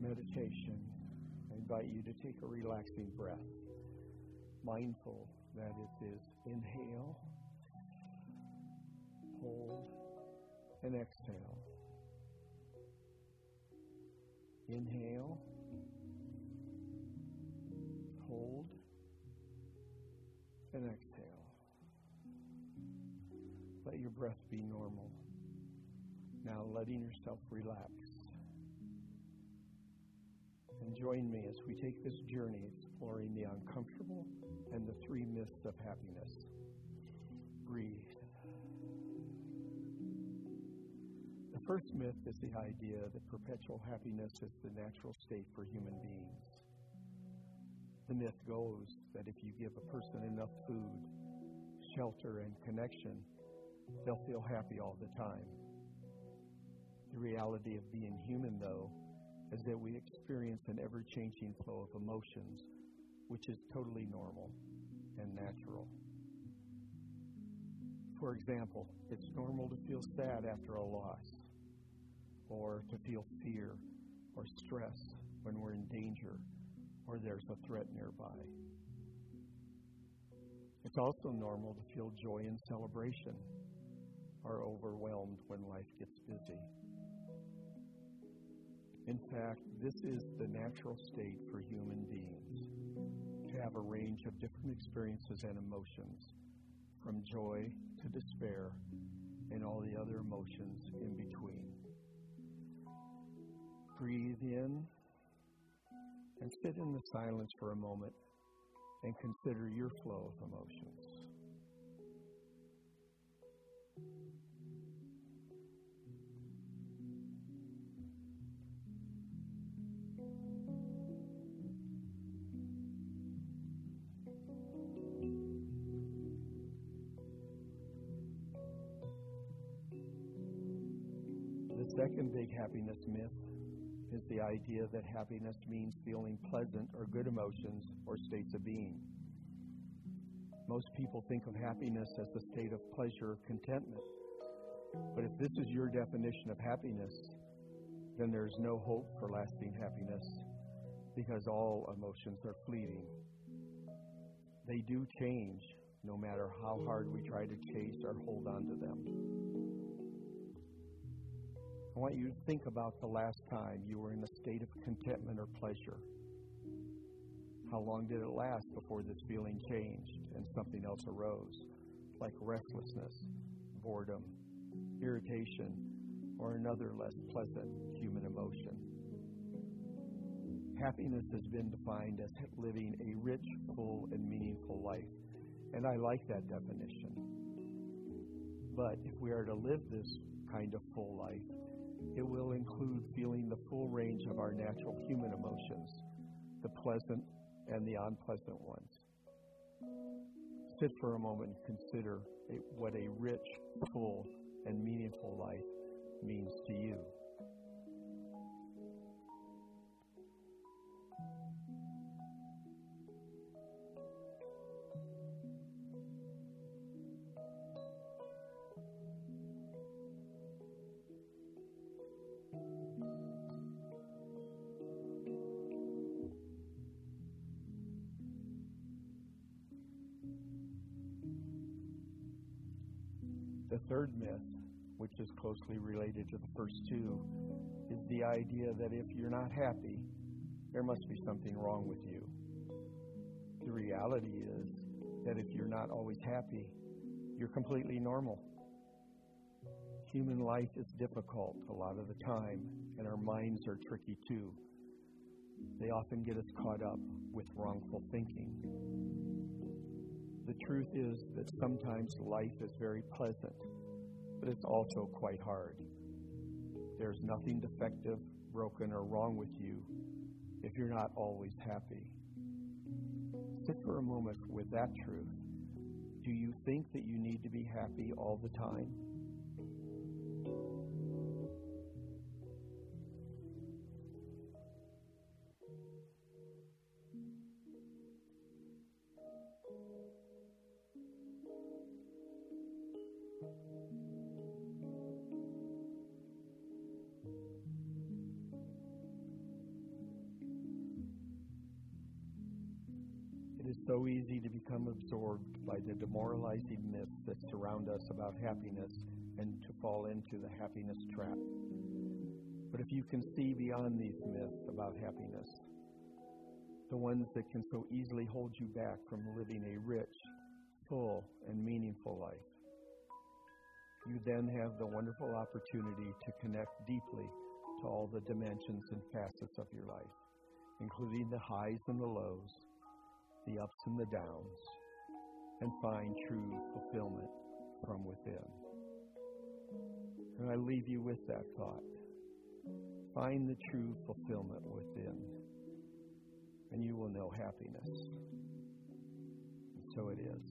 meditation, I invite you to take a relaxing breath, mindful that it is inhale, hold, and exhale. Inhale, hold, and exhale. Let your breath be normal. Now letting yourself relax. Join me as we take this journey exploring the uncomfortable and the three myths of happiness. Breathe. The first myth is the idea that perpetual happiness is the natural state for human beings. The myth goes that if you give a person enough food, shelter, and connection, they'll feel happy all the time. The reality of being human, though, is that we experience an ever changing flow of emotions, which is totally normal and natural. For example, it's normal to feel sad after a loss, or to feel fear or stress when we're in danger or there's a threat nearby. It's also normal to feel joy and celebration or overwhelmed when life gets busy. In fact, this is the natural state for human beings to have a range of different experiences and emotions, from joy to despair and all the other emotions in between. Breathe in and sit in the silence for a moment and consider your flow of emotions. Second big happiness myth is the idea that happiness means feeling pleasant or good emotions or states of being. Most people think of happiness as the state of pleasure or contentment. But if this is your definition of happiness, then there's no hope for lasting happiness because all emotions are fleeting. They do change no matter how hard we try to chase or hold on to them. I want you to think about the last time you were in a state of contentment or pleasure. How long did it last before this feeling changed and something else arose, like restlessness, boredom, irritation, or another less pleasant human emotion? Happiness has been defined as living a rich, full, and meaningful life, and I like that definition. But if we are to live this kind of full life, it will include feeling the full range of our natural human emotions, the pleasant and the unpleasant ones. Sit for a moment and consider what a rich, full, and meaningful life means to you. The third myth, which is closely related to the first two, is the idea that if you're not happy, there must be something wrong with you. The reality is that if you're not always happy, you're completely normal. Human life is difficult a lot of the time, and our minds are tricky too. They often get us caught up with wrongful thinking the truth is that sometimes life is very pleasant, but it's also quite hard. There's nothing defective, broken, or wrong with you if you're not always happy. Sit for a moment with that truth. Do you think that you need to be happy all the time? Is so easy to become absorbed by the demoralizing myths that surround us about happiness and to fall into the happiness trap. But if you can see beyond these myths about happiness, the ones that can so easily hold you back from living a rich, full, and meaningful life, you then have the wonderful opportunity to connect deeply to all the dimensions and facets of your life, including the highs and the lows the ups and the downs, and find true fulfillment from within. And I leave you with that thought. Find the true fulfillment within, and you will know happiness. And so it is.